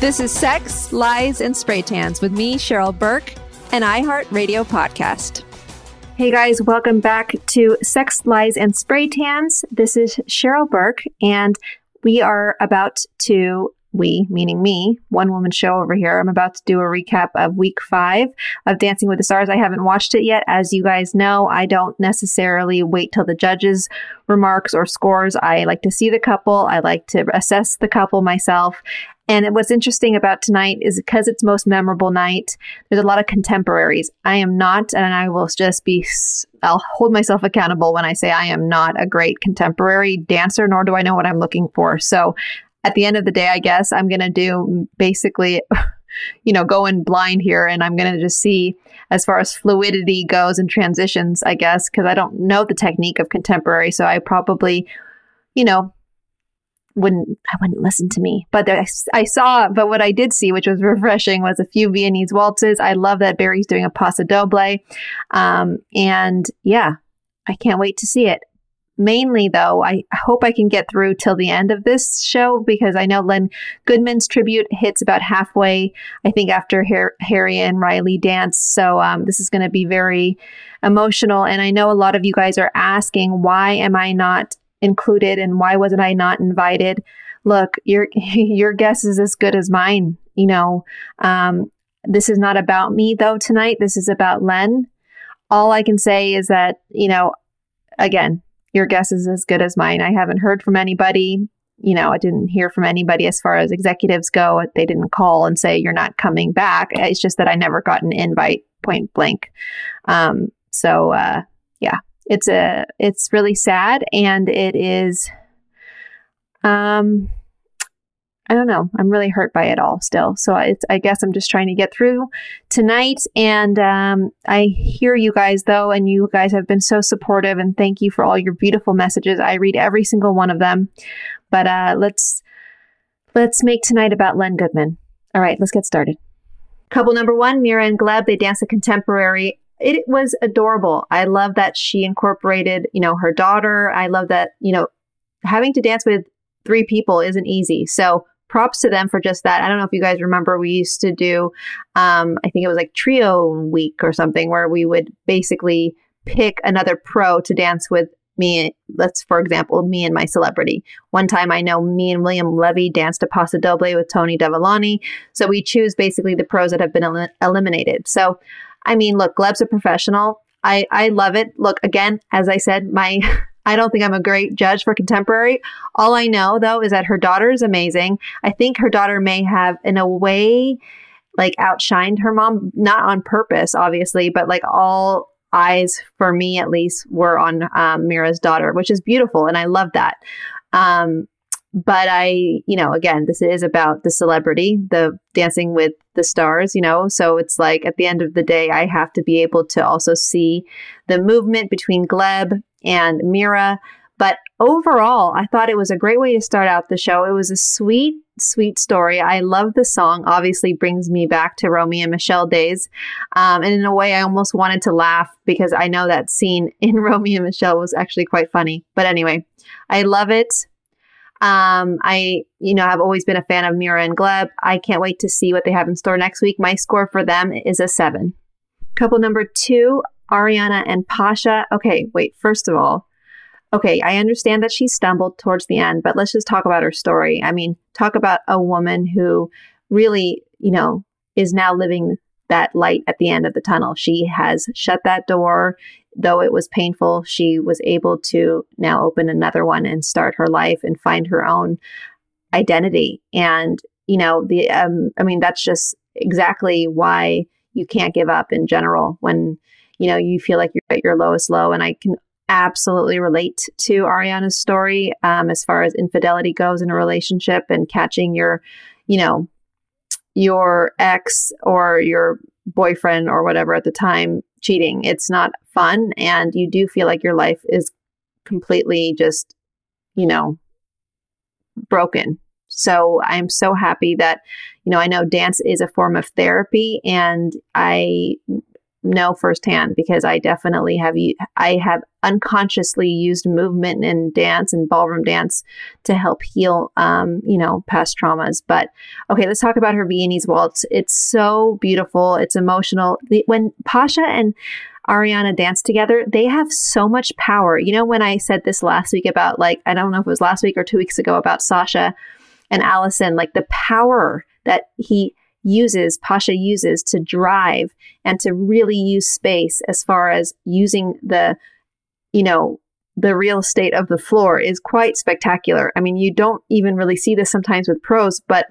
This is Sex, Lies, and Spray Tans with me, Cheryl Burke, an iHeartRadio podcast. Hey guys, welcome back to Sex, Lies, and Spray Tans. This is Cheryl Burke, and we are about to we, meaning me, one woman show over here. I'm about to do a recap of week five of Dancing with the Stars. I haven't watched it yet. As you guys know, I don't necessarily wait till the judges' remarks or scores. I like to see the couple, I like to assess the couple myself. And what's interesting about tonight is because it's most memorable night, there's a lot of contemporaries. I am not, and I will just be, I'll hold myself accountable when I say I am not a great contemporary dancer, nor do I know what I'm looking for. So at the end of the day, I guess I'm going to do basically, you know, go in blind here and I'm going to just see as far as fluidity goes and transitions, I guess, because I don't know the technique of contemporary. So I probably, you know, wouldn't I wouldn't listen to me. But I, I saw, but what I did see, which was refreshing, was a few Viennese waltzes. I love that Barry's doing a paso doble, um, and yeah, I can't wait to see it. Mainly, though, I hope I can get through till the end of this show because I know Len Goodman's tribute hits about halfway. I think after Harry and Rylee dance, so um, this is going to be very emotional. And I know a lot of you guys are asking, why am I not included and why wasn't I not invited? Look, your your guess is as good as mine. You know, um, this is not about me though tonight. This is about Len. All I can say is that you know, again, your guess is as good as mine. I haven't heard from anybody. You know, I didn't hear from anybody as far as executives go. They didn't call and say you're not coming back. It's just that I never got an invite point blank. Um, so uh, yeah, it's a it's really sad and it is um I don't know. I'm really hurt by it all still. So it's, I guess I'm just trying to get through tonight. And um, I hear you guys though, and you guys have been so supportive. And thank you for all your beautiful messages. I read every single one of them. But uh, let's let's make tonight about Len Goodman. All right, let's get started. Couple number one, Mira and Gleb. They dance a contemporary it was adorable. I love that she incorporated, you know, her daughter. I love that, you know, having to dance with three people isn't easy. So props to them for just that. I don't know if you guys remember, we used to do, um, I think it was like trio week or something where we would basically pick another pro to dance with me. Let's, for example, me and my celebrity. One time I know me and William Levy danced a Paso Doble with Tony Dovolani. So we choose basically the pros that have been el- eliminated. So I mean, look, Gleb's a professional. I, I love it. Look, again, as I said, my I don't think I'm a great judge for contemporary. All I know though is that her daughter is amazing. I think her daughter may have, in a way, like outshined her mom, not on purpose, obviously, but like all eyes for me at least were on um, Mira's daughter, which is beautiful, and I love that. Um, but I, you know, again, this is about the celebrity, the dancing with the stars, you know. So it's like at the end of the day, I have to be able to also see the movement between Gleb and Mira. But overall, I thought it was a great way to start out the show. It was a sweet, sweet story. I love the song. Obviously, brings me back to Romy and Michele days. Um, and in a way, I almost wanted to laugh because I know that scene in Romy and Michele was actually quite funny. But anyway, I love it. Um, I, you know, have always been a fan of Mira and Gleb. I can't wait to see what they have in store next week. My score for them is a seven. Couple number two, Ariana and Pasha. Okay, wait, first of all, okay, I understand that she stumbled towards the end, but let's just talk about her story. I mean, talk about a woman who really, you know, is now living that light at the end of the tunnel. She has shut that door though it was painful, she was able to now open another one and start her life and find her own identity. And, you know, the, um, I mean, that's just exactly why you can't give up in general when, you know, you feel like you're at your lowest low. And I can absolutely relate to Ariana's story um, as far as infidelity goes in a relationship and catching your, you know, your ex or your boyfriend or whatever at the time cheating. It's not fun. And you do feel like your life is completely just, you know, broken. So I'm so happy that, you know, I know dance is a form of therapy and I know firsthand because I definitely have I have unconsciously used movement and dance and ballroom dance to help heal um, you know past traumas. But okay, let's talk about her Viennese waltz. It's so beautiful. It's emotional. The, when Pasha and Ariana dance together, they have so much power. You know, when I said this last week about like I don't know if it was last week or two weeks ago about Sasha and Alyson, like the power that he uses, Pasha uses to drive and to really use space as far as using the, you know, the real estate of the floor is quite spectacular. I mean, you don't even really see this sometimes with pros, but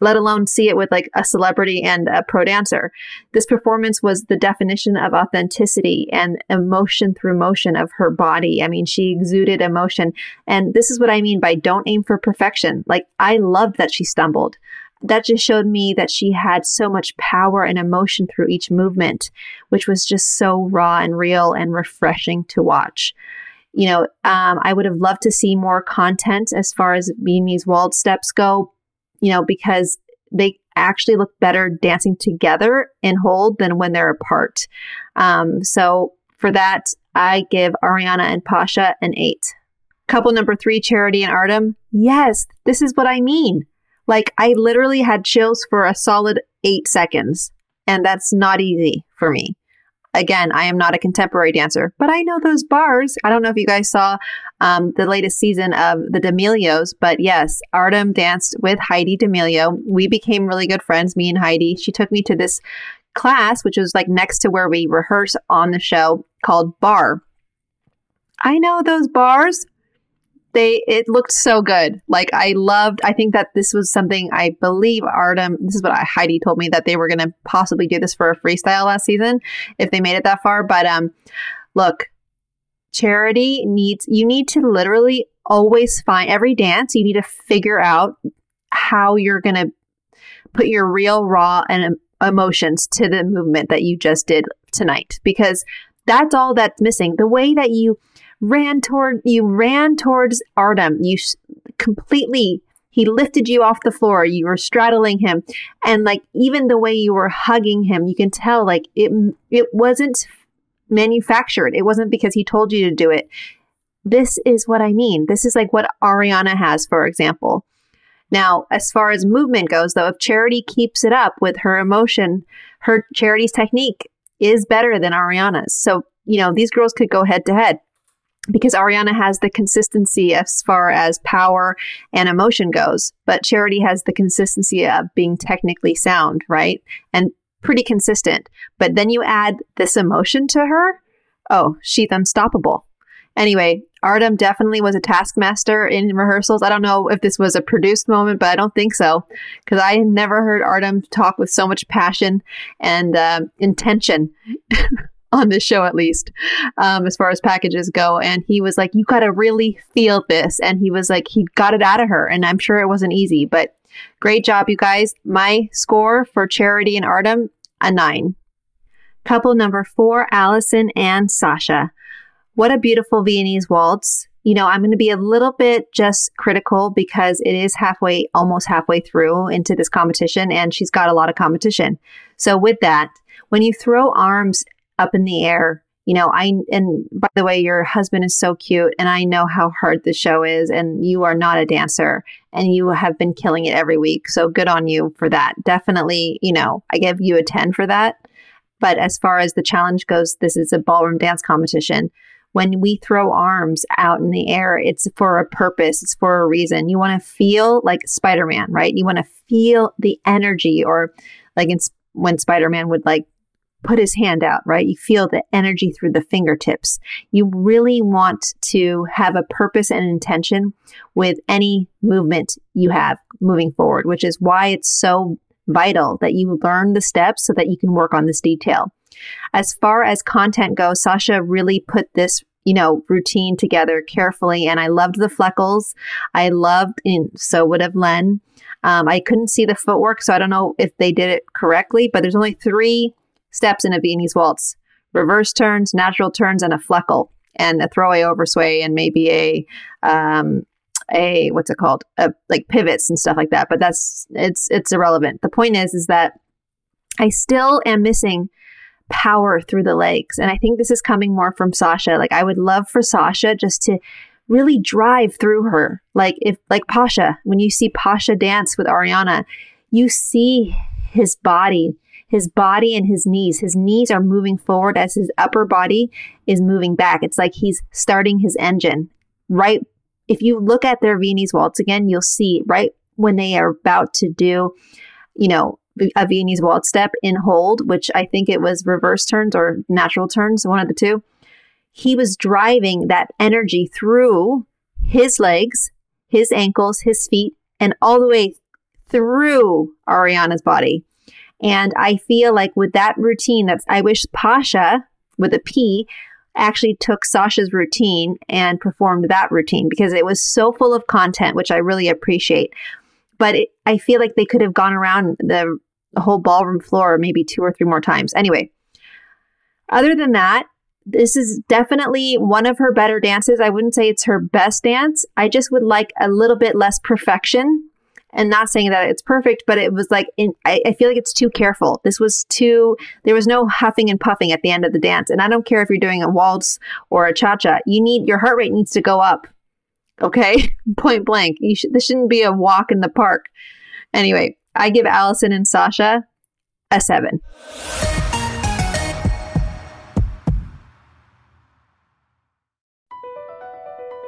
let alone see it with like a celebrity and a pro dancer. This performance was the definition of authenticity and emotion through motion of her body. I mean, she exuded emotion. And this is what I mean by don't aim for perfection. Like, I loved that she stumbled that just showed me that she had so much power and emotion through each movement, which was just so raw and real and refreshing to watch. You know, um, I would have loved to see more content as far as Viennese waltz steps go, you know, because they actually look better dancing together in hold than when they're apart. Um, so for that, I give Ariana and Pasha an eight. Couple number three, Charity and Artem. Yes, this is what I mean. Like I literally had chills for a solid eight seconds, and that's not easy for me. Again, I am not a contemporary dancer, but I know those bars. I don't know if you guys saw um, the latest season of the D'Amelios, but yes, Artem danced with Heidi D'Amelio. We became really good friends, me and Heidi. She took me to this class, which was like next to where we rehearse on the show, called Bar. I know those bars they it looked so good. Like I loved. I think that this was something I believe Artem. This is what I, Heidi told me that they were going to possibly do this for a freestyle last season if they made it that far. But um, look, charity needs you need to literally always find every dance. You need to figure out how you're going to put your real raw and emotions to the movement that you just did tonight because that's all that's missing. The way that you ran toward you ran towards Artem. You completely he lifted you off the floor. You were straddling him, and like even the way you were hugging him, you can tell like it it wasn't manufactured. It wasn't because he told you to do it. This is what I mean. This is like what Ariana has, for example. Now, as far as movement goes, though, if Charity keeps it up with her emotion, her Charity's technique is better than Ariana's. So, you know, these girls could go head to head because Ariana has the consistency as far as power and emotion goes, but Charity has the consistency of being technically sound, right? And pretty consistent. But then you add this emotion to her. Oh, she's unstoppable. Anyway, Artem definitely was a taskmaster in rehearsals. I don't know if this was a produced moment, but I don't think so because I never heard Artem talk with so much passion and uh, intention. on this show, at least, um, as far as packages go. And he was like, You got to really feel this. And he was like, He got it out of her. And I'm sure it wasn't easy, but great job, you guys. My score for Charity and Artem, a nine. Couple number four, Alyson and Sasha. What a beautiful Viennese waltz. You know, I'm going to be a little bit just critical because it is halfway, almost halfway through into this competition, and she's got a lot of competition. So, with that, when you throw arms up in the air, you know, I, and by the way, your husband is so cute, and I know how hard the show is, and you are not a dancer, and you have been killing it every week. So, good on you for that. Definitely, you know, I give you a 10 for that. But as far as the challenge goes, this is a ballroom dance competition when we throw arms out in the air, it's for a purpose, it's for a reason. You want to feel like Spider Man, right? You want to feel the energy, or like when Spider Man would like put his hand out, right? You feel the energy through the fingertips. You really want to have a purpose and intention with any movement you have moving forward, which is why it's so vital that you learn the steps so that you can work on this detail. As far as content goes, Sasha really put this you know, routine together carefully. And I loved the Fleckerls. I loved, and so would have Len. Um, I couldn't see the footwork, so I don't know if they did it correctly, but there's only three steps in a Viennese waltz reverse turns, natural turns, and a Fleckerl, and a throwaway oversway, and maybe a, um, a what's it called? A, like pivots and stuff like that. But that's it's it's irrelevant. The point is, is that I still am missing power through the legs. And I think this is coming more from Sasha. Like, I would love for Sasha just to really drive through her. Like, if, like Pasha, when you see Pasha dance with Ariana, you see his body, his body and his knees. His knees are moving forward as his upper body is moving back. It's like he's starting his engine. Right. If you look at their Viennese waltz again, you'll see right when they are about to do, you know, a Viennese waltz step in hold, which I think it was reverse turns or natural turns, one of the two. He was driving that energy through his legs, his ankles, his feet, and all the way through Ariana's body. And I feel like with that routine, that's I wish Pasha with a P actually took Sasha's routine and performed that routine because it was so full of content, which I really appreciate but it, I feel like they could have gone around the, the whole ballroom floor maybe two or three more times. Anyway, other than that, this is definitely one of her better dances. I wouldn't say it's her best dance. I just would like a little bit less perfection. And not saying that it's perfect, but it was like, in, I, I feel like it's too careful. This was too, there was no huffing and puffing at the end of the dance. And I don't care if you're doing a waltz or a cha cha, you need, your heart rate needs to go up Okay, point blank. You should, this shouldn't be a walk in the park. Anyway, I give Alyson and Sasha a seven.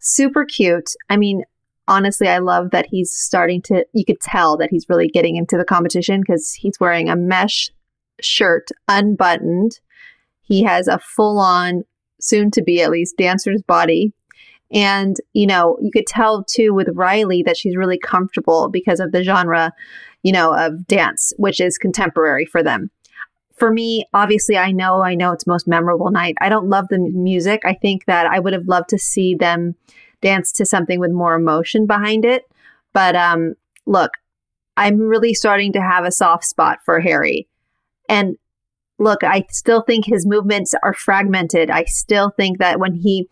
super cute. I mean, honestly, I love that he's starting to, you could tell that he's really getting into the competition because he's wearing a mesh shirt, unbuttoned. He has a full on, soon to be at least, dancer's body. And, you know, you could tell too with Rylee that she's really comfortable because of the genre, you know, of dance, which is contemporary for them for me, obviously, I know, I know it's most memorable night. I don't love the music. I think that I would have loved to see them dance to something with more emotion behind it. But um, look, I'm really starting to have a soft spot for Harry. And look, I still think his movements are fragmented. I still think that when he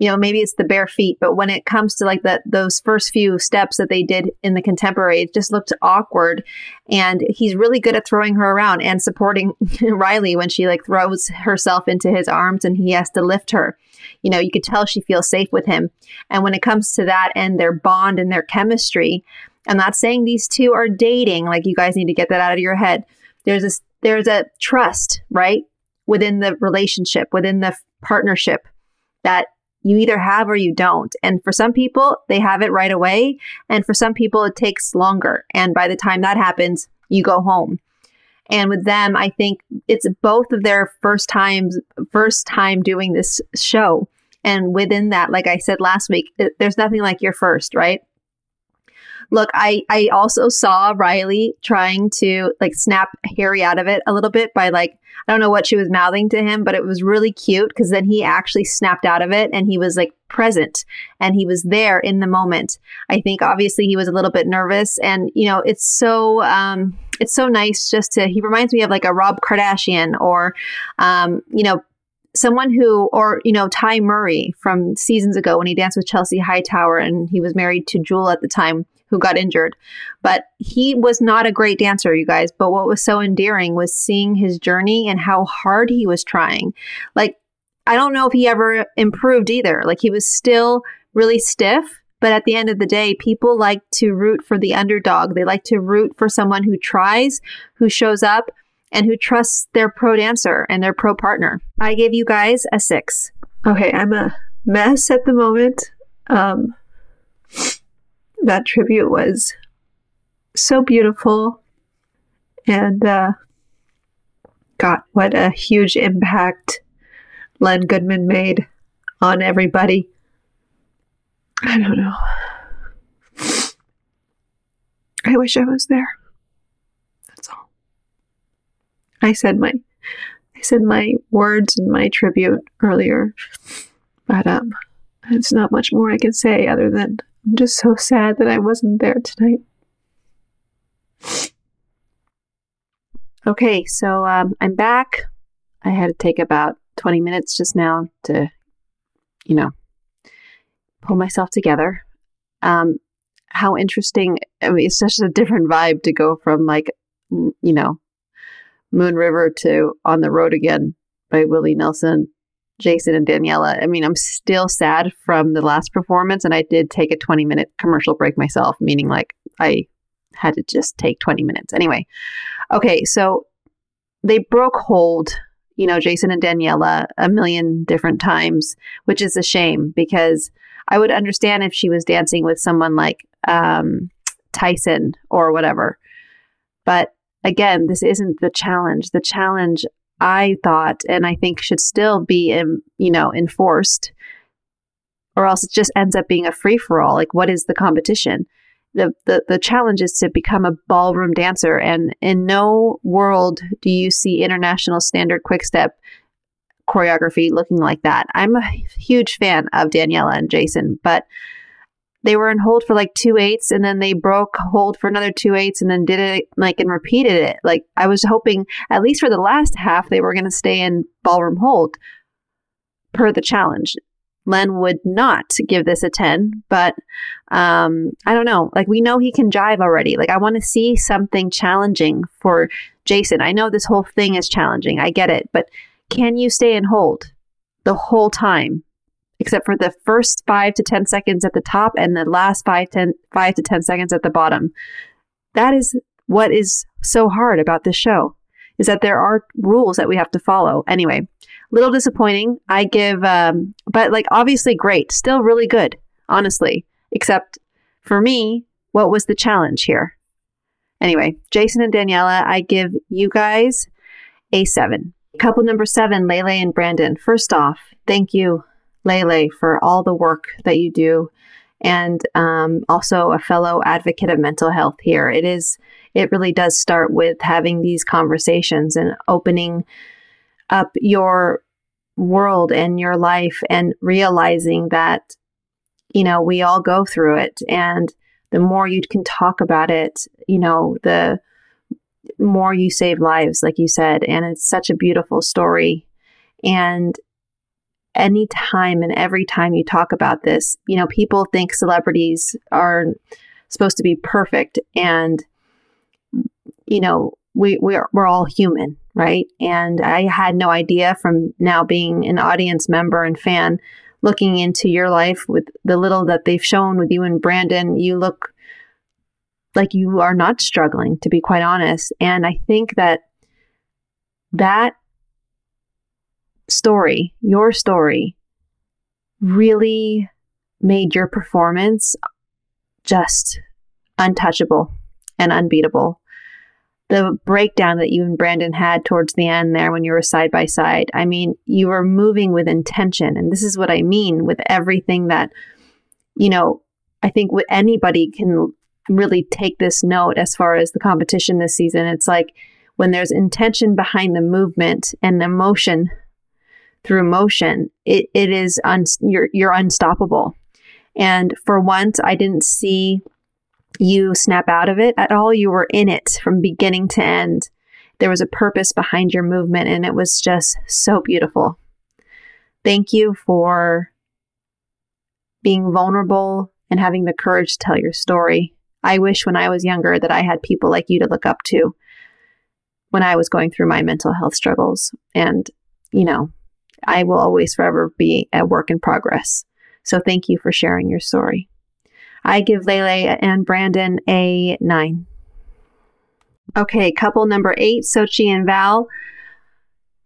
you know, maybe it's the bare feet, but when it comes to like that, those first few steps that they did in the contemporary, it just looked awkward. And he's really good at throwing her around and supporting Rylee when she like throws herself into his arms and he has to lift her. You know, you could tell she feels safe with him. And when it comes to that and their bond and their chemistry, I'm not saying these two are dating. Like you guys need to get that out of your head. There's this, there's a trust, right? Within the relationship, within the partnership that you either have or you don't. And for some people, they have it right away. And for some people, it takes longer. And by the time that happens, you go home. And with them, I think it's both of their first times, first time doing this show. And within that, like I said last week, it, there's nothing like your first, right? Look, I, I also saw Rylee trying to like snap Harry out of it a little bit by like, I don't know what she was mouthing to him, but it was really cute because then he actually snapped out of it and he was like present and he was there in the moment. I think obviously he was a little bit nervous and, you know, it's so, um, it's so nice just to, he reminds me of like a Rob Kardashian or, um, you know, someone who, or, you know, Ty Murray from seasons ago when he danced with Chelsea Hightower and he was married to Jewel at the time who got injured. But he was not a great dancer, you guys. But what was so endearing was seeing his journey and how hard he was trying. Like, I don't know if he ever improved either. Like, he was still really stiff. But at the end of the day, people like to root for the underdog. They like to root for someone who tries, who shows up, and who trusts their pro dancer and their pro partner. I gave you guys a six. Okay, I'm a mess at the moment. Um, that tribute was so beautiful. And uh, God, what a huge impact Len Goodman made on everybody. I don't know. I wish I was there. That's all. I said my I said my words and my tribute earlier. But um it's not much more I can say other than I'm just so sad that I wasn't there tonight. Okay, so um, I'm back. I had to take about 20 minutes just now to, you know, pull myself together. Um, how interesting. I mean, it's such a different vibe to go from like, you know, Moon River to On the Road Again by Willie Nelson Jason and Daniella. I mean, I'm still sad from the last performance, and I did take a 20 minute commercial break myself, meaning like I had to just take 20 minutes. Anyway, okay, so they broke hold, you know, Jason and Daniella a million different times, which is a shame because I would understand if she was dancing with someone like um, Tyson or whatever. But again, this isn't the challenge. The challenge I thought and I think should still be, in, you know, enforced or else it just ends up being a free for all. Like, what is the competition? The, the, the challenge is to become a ballroom dancer. And in no world do you see international standard quick step choreography looking like that. I'm a huge fan of Daniella and Jason, but they were in hold for like two eights and then they broke hold for another two eights and then did it like and repeated it. Like I was hoping at least for the last half they were going to stay in ballroom hold per the challenge. Len would not give this a 10, but um, I don't know. Like we know he can jive already. Like I want to see something challenging for Jason. I know this whole thing is challenging. I get it, but can you stay in hold the whole time? Except for the first five to 10 seconds at the top and the last five, ten, five to 10 seconds at the bottom. That is what is so hard about this show is that there are rules that we have to follow. Anyway, little disappointing. I give, um, but like obviously great, still really good, honestly, except for me, what was the challenge here? Anyway, Jason and Daniella, I give you guys a seven. Couple number seven, Lele and Brandon. First off, thank you Lele, for all the work that you do, and um, also a fellow advocate of mental health here. It is, it really does start with having these conversations and opening up your world and your life and realizing that, you know, we all go through it. And the more you can talk about it, you know, the more you save lives, like you said. And it's such a beautiful story. And any time and every time you talk about this, you know, people think celebrities are supposed to be perfect and you know, we we're we're all human, right? And I had no idea from now being an audience member and fan looking into your life with the little that they've shown with you and Brandon, you look like you are not struggling to be quite honest. And I think that that story, your story, really made your performance just untouchable and unbeatable. The breakdown that you and Brandon had towards the end there when you were side by side, I mean, you were moving with intention. And this is what I mean with everything that, you know, I think anybody can really take this note as far as the competition this season. It's like when there's intention behind the movement and the emotion through motion, it, it is un, you're you're unstoppable. And for once, I didn't see you snap out of it at all. You were in it from beginning to end. There was a purpose behind your movement, and it was just so beautiful. Thank you for being vulnerable and having the courage to tell your story. I wish when I was younger that I had people like you to look up to when I was going through my mental health struggles. And, you know, I will always forever be a work in progress. So thank you for sharing your story. I give Lele and Brandon a nine. Okay, couple number eight, Xochitl and Val.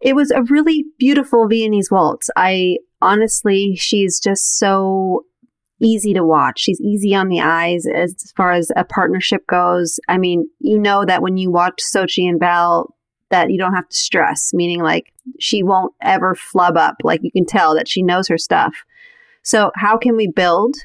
It was a really beautiful Viennese waltz. I honestly, she's just so easy to watch. She's easy on the eyes as far as a partnership goes. I mean, you know that when you watch Xochitl and Val, that you don't have to stress, meaning like she won't ever flub up. Like you can tell that she knows her stuff. So, how can we build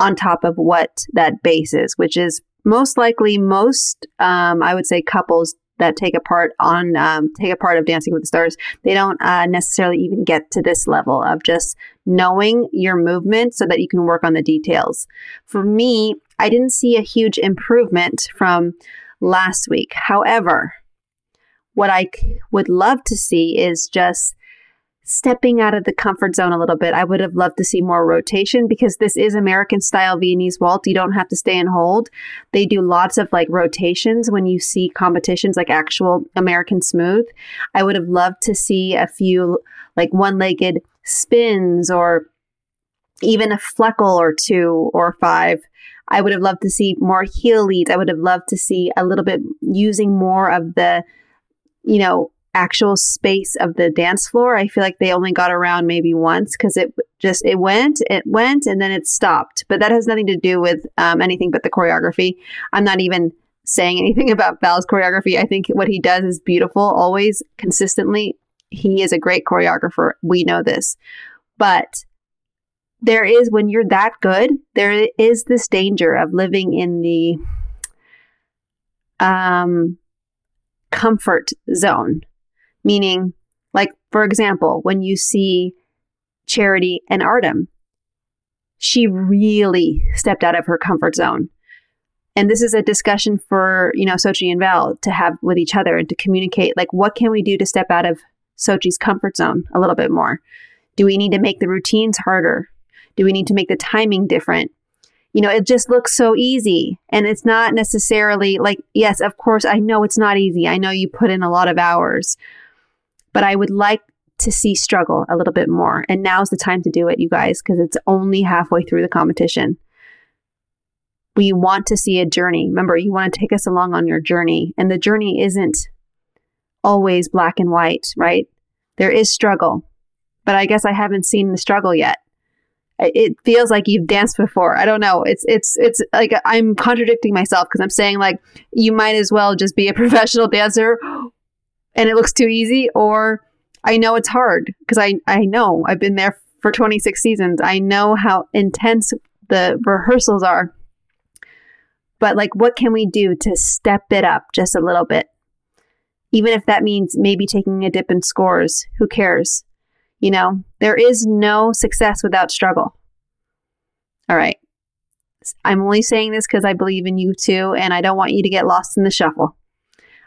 on top of what that base is, which is most likely most, um, I would say, couples that take a part on um, take a part of Dancing with the Stars, they don't uh, necessarily even get to this level of just knowing your movement so that you can work on the details. For me, I didn't see a huge improvement from last week. However, what I would love to see is just stepping out of the comfort zone a little bit. I would have loved to see more rotation because this is American style Viennese waltz. You don't have to stay and hold. They do lots of like rotations when you see competitions like actual American smooth. I would have loved to see a few like one legged spins or even a fleckerl or two or five. I would have loved to see more heel leads. I would have loved to see a little bit using more of the you know, actual space of the dance floor. I feel like they only got around maybe once because it just it went, it went, and then it stopped. But that has nothing to do with um, anything but the choreography. I'm not even saying anything about Val's choreography. I think what he does is beautiful, always consistently. He is a great choreographer. We know this. But there is, when you're that good, there is this danger of living in the um, comfort zone. Meaning, like, for example, when you see Charity and Artem, she really stepped out of her comfort zone. And this is a discussion for, you know, Xochitl and Val to have with each other and to communicate like what can we do to step out of Xochitl's comfort zone a little bit more? Do we need to make the routines harder? Do we need to make the timing different? You know, it just looks so easy. And it's not necessarily like, yes, of course, I know it's not easy. I know you put in a lot of hours, but I would like to see struggle a little bit more. And now's the time to do it, you guys, because it's only halfway through the competition. We want to see a journey. Remember, you want to take us along on your journey. And the journey isn't always black and white, right? There is struggle. But I guess I haven't seen the struggle yet. It feels like you've danced before. I don't know. It's it's it's like I'm contradicting myself because I'm saying like you might as well just be a professional dancer and it looks too easy or I know it's hard because I, I know I've been there for 26 seasons. I know how intense the rehearsals are. But like, what can we do to step it up just a little bit? Even if that means maybe taking a dip in scores, who cares? You know, there is no success without struggle. All right. I'm only saying this because I believe in you too, and I don't want you to get lost in the shuffle.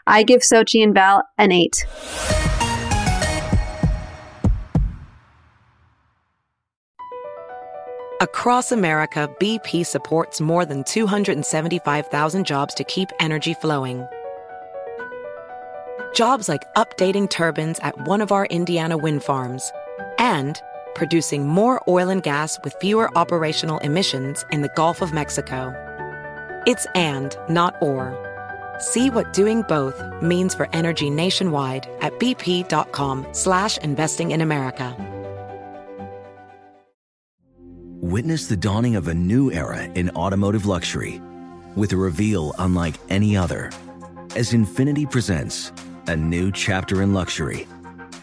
I give Xochitl and Val an eight. Across America, BP supports more than 275,000 jobs to keep energy flowing. Jobs like updating turbines at one of our Indiana wind farms and producing more oil and gas with fewer operational emissions in the Gulf of Mexico. It's and, not or. See what doing both means for energy nationwide at bp.com slash investing in America. Witness the dawning of a new era in automotive luxury with a reveal unlike any other as Infiniti presents a new chapter in luxury,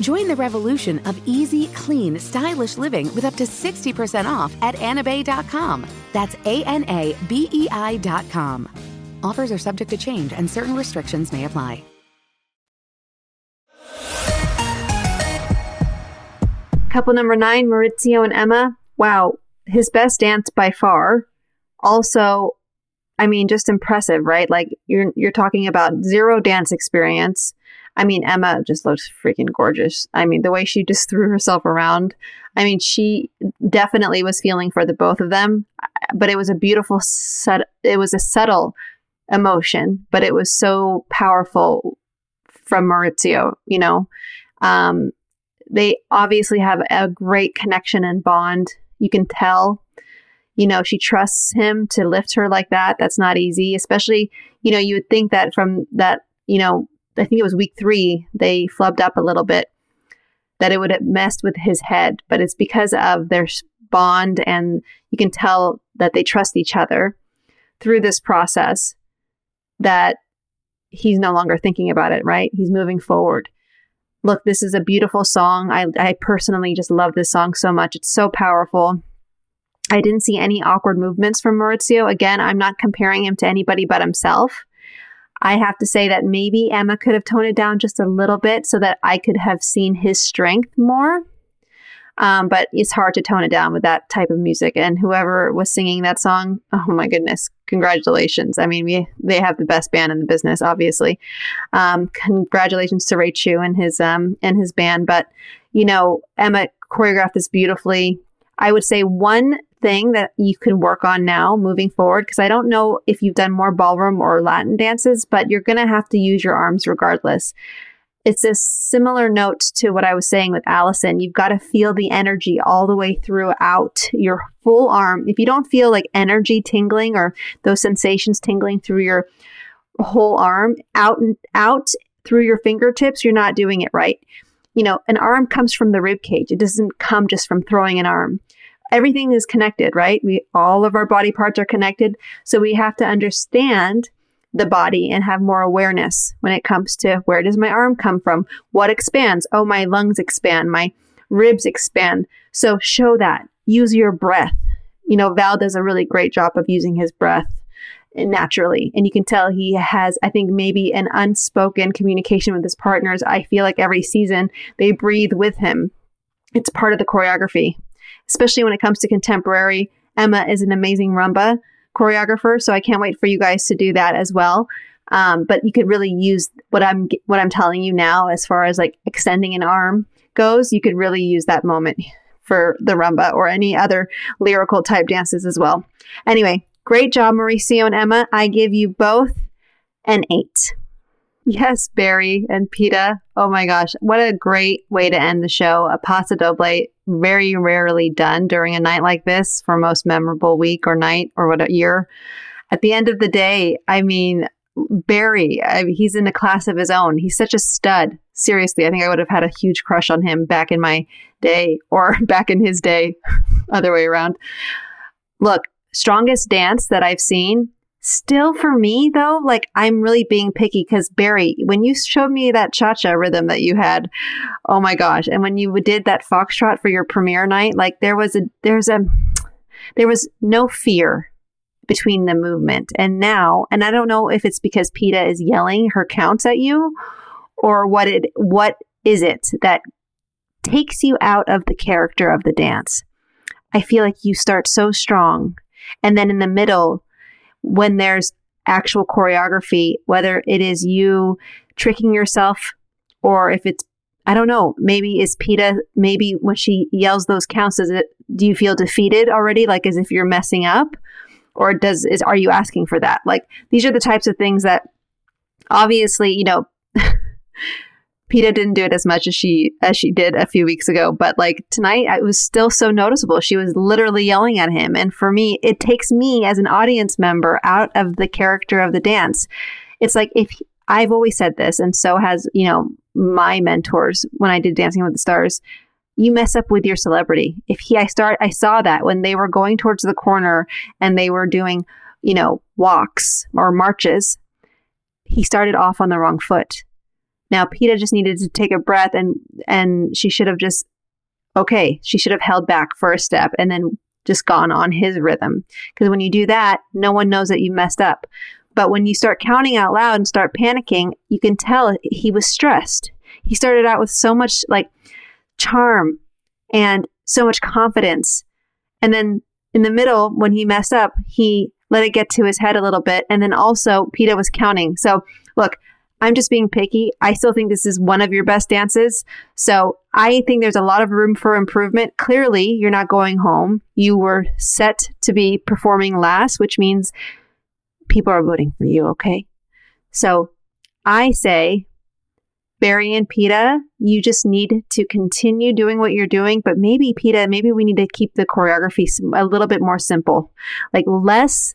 Join the revolution of easy, clean, stylish living with up to 60% off at anabei.com. That's A N A B E I.com. Offers are subject to change and certain restrictions may apply. Couple number nine, Mauricio and Emma. Wow, his best dance by far. Also, I mean, just impressive, right? Like you're you're talking about zero dance experience. I mean, Emma just looks freaking gorgeous. I mean, the way she just threw herself around. I mean, she definitely was feeling for the both of them, but it was a beautiful set. It was a subtle emotion, but it was so powerful from Mauricio. You know, um, they obviously have a great connection and bond. You can tell, you know, she trusts him to lift her like that. That's not easy, especially, you know, you would think that from that, you know, I think it was week three, they flubbed up a little bit, that it would have messed with his head. But it's because of their bond and you can tell that they trust each other through this process that he's no longer thinking about it, right? He's moving forward. Look, this is a beautiful song. I, I personally just love this song so much. It's so powerful. I didn't see any awkward movements from Mauricio. Again, I'm not comparing him to anybody but himself. I have to say that maybe Emma could have toned it down just a little bit so that I could have seen his strength more. Um, but it's hard to tone it down with that type of music. And whoever was singing that song, oh my goodness, congratulations. I mean, we, they have the best band in the business, obviously. Um, congratulations to Ray Chew and his, um, and his band. But, you know, Emma choreographed this beautifully. I would say one thing that you can work on now moving forward, because I don't know if you've done more ballroom or Latin dances, but you're going to have to use your arms regardless it's a similar note to what I was saying with Alyson. You've got to feel the energy all the way throughout your full arm. If you don't feel like energy tingling or those sensations tingling through your whole arm out and out through your fingertips, you're not doing it right. You know, an arm comes from the rib cage. It doesn't come just from throwing an arm. Everything is connected, right? We all of our body parts are connected. So we have to understand the body and have more awareness when it comes to where does my arm come from? What expands? Oh, my lungs expand, my ribs expand. So show that. Use your breath. You know, Val does a really great job of using his breath naturally. And you can tell he has, I think, maybe an unspoken communication with his partners. I feel like every season they breathe with him. It's part of the choreography, especially when it comes to contemporary. Emma is an amazing rumba choreographer. So I can't wait for you guys to do that as well. Um, but you could really use what I'm what I'm telling you now as far as like extending an arm goes. You could really use that moment for the rumba or any other lyrical type dances as well. Anyway, great job, Mauricio and Emma. I give you both an eight. Yes, Barry and Peta. Oh my gosh, what a great way to end the show. A paso doble, very rarely done during a night like this for most memorable week or night or what a year. At the end of the day, I mean, Barry, I he's in a class of his own. He's such a stud. Seriously, I think I would have had a huge crush on him back in my day or back in his day, other way around. Look, strongest dance that I've seen Still for me though, like I'm really being picky because Barry, when you showed me that cha-cha rhythm that you had, oh my gosh. And when you did that foxtrot for your premiere night, like there was a, there's a, there was no fear between the movement. And now, and I don't know if it's because Peta is yelling her counts at you or what it, what is it that takes you out of the character of the dance. I feel like you start so strong and then in the middle, when there's actual choreography, whether it is you tricking yourself or if it's I don't know. Maybe is Peta maybe when she yells those counts, does it do you feel defeated already? Like as if you're messing up? Or does is are you asking for that? Like these are the types of things that obviously, you know, Peta didn't do it as much as she as she did a few weeks ago, but like tonight it was still so noticeable. She was literally yelling at him, and for me, it takes me as an audience member out of the character of the dance. It's like if he, I've always said this, and so has you know my mentors when I did Dancing with the Stars. You mess up with your celebrity. If he, I start, I saw that when they were going towards the corner and they were doing, you know, walks or marches. He started off on the wrong foot now Peta just needed to take a breath and and she should have just okay, she should have held back for a step and then just gone on his rhythm. Because when you do that, no one knows that you messed up. But when you start counting out loud and start panicking, you can tell he was stressed. He started out with so much like charm and so much confidence. And then in the middle, when he messed up, he let it get to his head a little bit. And then also, Peta was counting. So, look, I'm just being picky. I still think this is one of your best dances. So I think there's a lot of room for improvement. Clearly, you're not going home. You were set to be performing last, which means people are voting for you, okay? So I say, Barry and Peta, you just need to continue doing what you're doing. But maybe, Peta, maybe we need to keep the choreography a little bit more simple. Like less,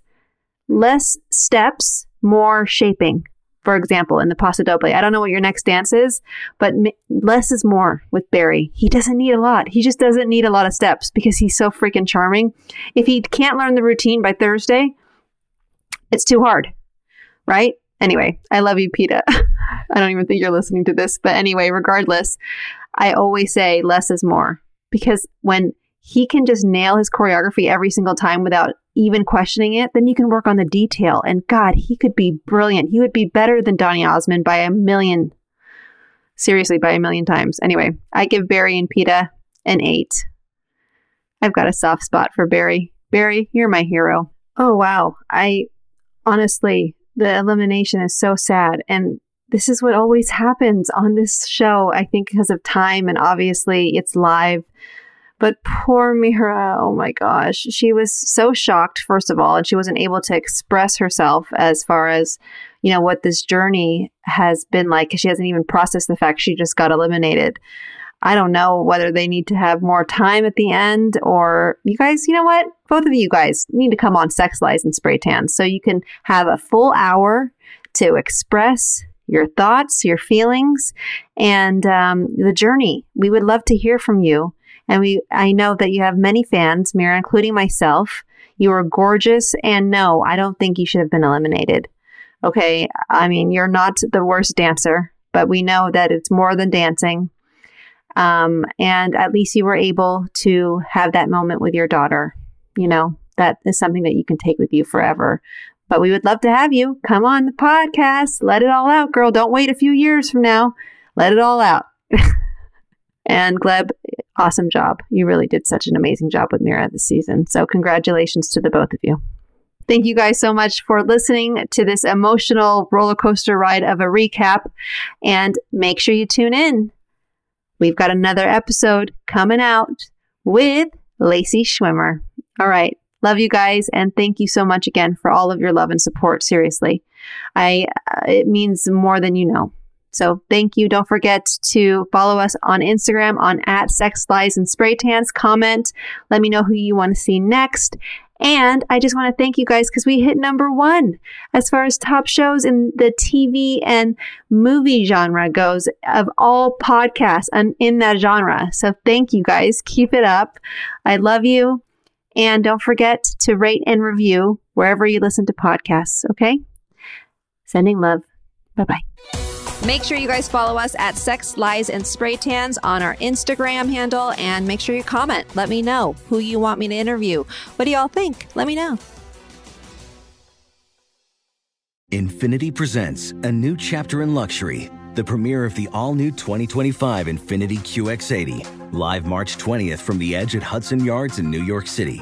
less steps, more shaping. For example, in the Paso Doble, I don't know what your next dance is, but less is more with Barry. He doesn't need a lot. He just doesn't need a lot of steps because he's so freaking charming. If he can't learn the routine by Thursday, it's too hard, right? Anyway, I love you, Peta. I don't even think you're listening to this. But anyway, regardless, I always say less is more because when he can just nail his choreography every single time without even questioning it, then you can work on the detail. And God, he could be brilliant. He would be better than Donny Osmond by a million, seriously, by a million times. Anyway, I give Barry and Peta an eight. I've got a soft spot for Barry. Barry, you're my hero. Oh, wow. I honestly, the elimination is so sad. And this is what always happens on this show, I think, because of time and obviously it's live. But poor Mira, oh my gosh, she was so shocked, first of all, and she wasn't able to express herself as far as, you know, what this journey has been like. She hasn't even processed the fact she just got eliminated. I don't know whether they need to have more time at the end or you guys, you know what? Both of you guys need to come on Sex Lies and Spray Tan so you can have a full hour to express your thoughts, your feelings, and um, the journey. We would love to hear from you. And we, I know that you have many fans, Mira, including myself. You are gorgeous. And no, I don't think you should have been eliminated. Okay. I mean, you're not the worst dancer, but we know that it's more than dancing. Um, and at least you were able to have that moment with your daughter. You know, that is something that you can take with you forever. But we would love to have you come on the podcast. Let it all out, girl. Don't wait a few years from now. Let it all out. and Gleb, awesome job. You really did such an amazing job with Mira this season. So, congratulations to the both of you. Thank you guys so much for listening to this emotional roller coaster ride of a recap. And make sure you tune in. We've got another episode coming out with Lacey Schwimmer. All right. Love you guys and thank you so much again for all of your love and support. Seriously, I uh, it means more than you know. So thank you. Don't forget to follow us on Instagram on at Sex Lies and Spray Tans. Comment. Let me know who you want to see next. And I just want to thank you guys because we hit number one as far as top shows in the TV and movie genre goes of all podcasts and in that genre. So thank you guys. Keep it up. I love you. And don't forget to rate and review wherever you listen to podcasts, okay? Sending love. Bye bye. Make sure you guys follow us at Sex, Lies, and Spray Tans on our Instagram handle and make sure you comment. Let me know who you want me to interview. What do y'all think? Let me know. Infiniti presents a new chapter in luxury, the premiere of the all new 2025 Infiniti QX80 Live March 20th from the edge at Hudson Yards in New York City,